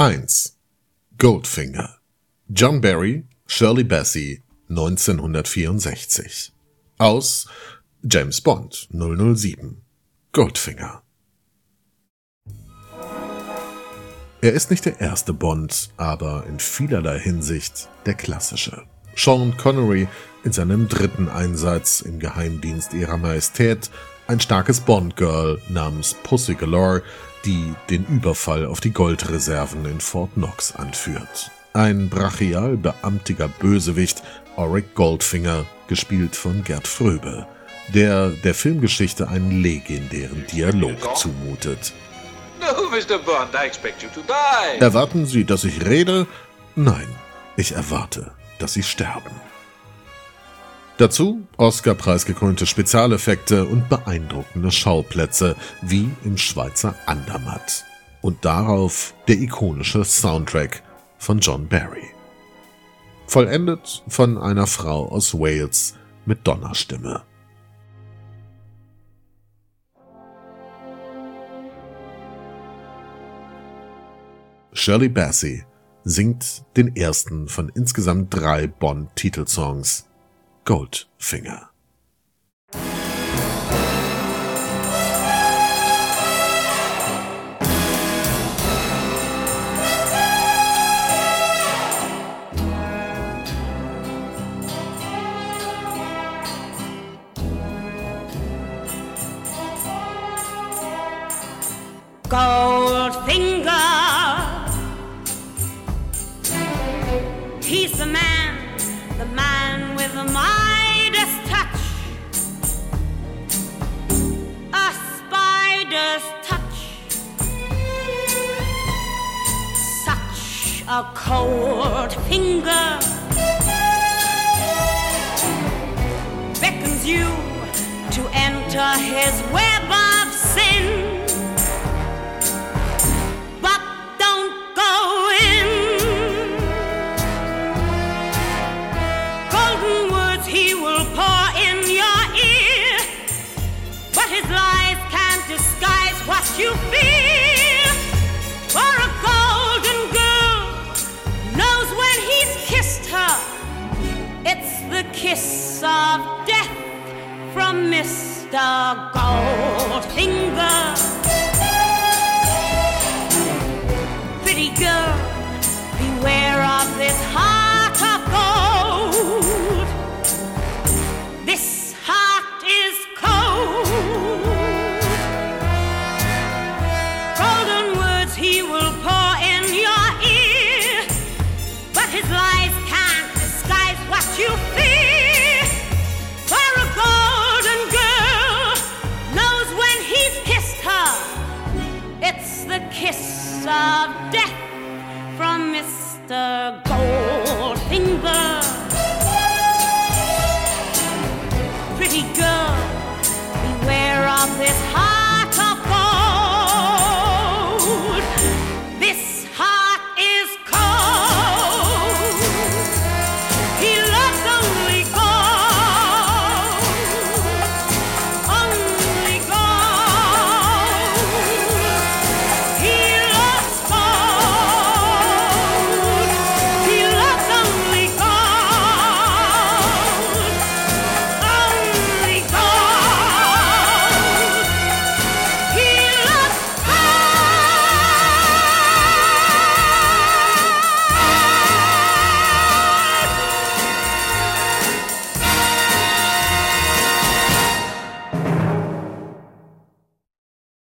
1. Goldfinger. John Barry, Shirley Bassey, 1964. Aus James Bond 007. Goldfinger. Er ist nicht der erste Bond, aber in vielerlei Hinsicht der klassische. Sean Connery in seinem dritten Einsatz im Geheimdienst ihrer Majestät ein starkes Bond-Girl namens Pussy Galore, die den Überfall auf die Goldreserven in Fort Knox anführt. Ein brachial beamtiger Bösewicht, Auric Goldfinger, gespielt von Gerd Fröbe, der der Filmgeschichte einen legendären Dialog zumutet. No, Mr. Bond, I expect you to die. Erwarten Sie, dass ich rede? Nein, ich erwarte, dass Sie sterben. Dazu Oscar-preisgekrönte Spezialeffekte und beeindruckende Schauplätze, wie im Schweizer Andermatt. Und darauf der ikonische Soundtrack von John Barry. Vollendet von einer Frau aus Wales mit Donnerstimme. Shirley Bassey singt den ersten von insgesamt drei Bond-Titelsongs Goldfinger. Goldfinger. He's the man, the man with Midas touch. A spider's touch. Such a cold finger beckons you to enter his web of death from Mr. Goldfinger. of death from Mr. Goldfinger.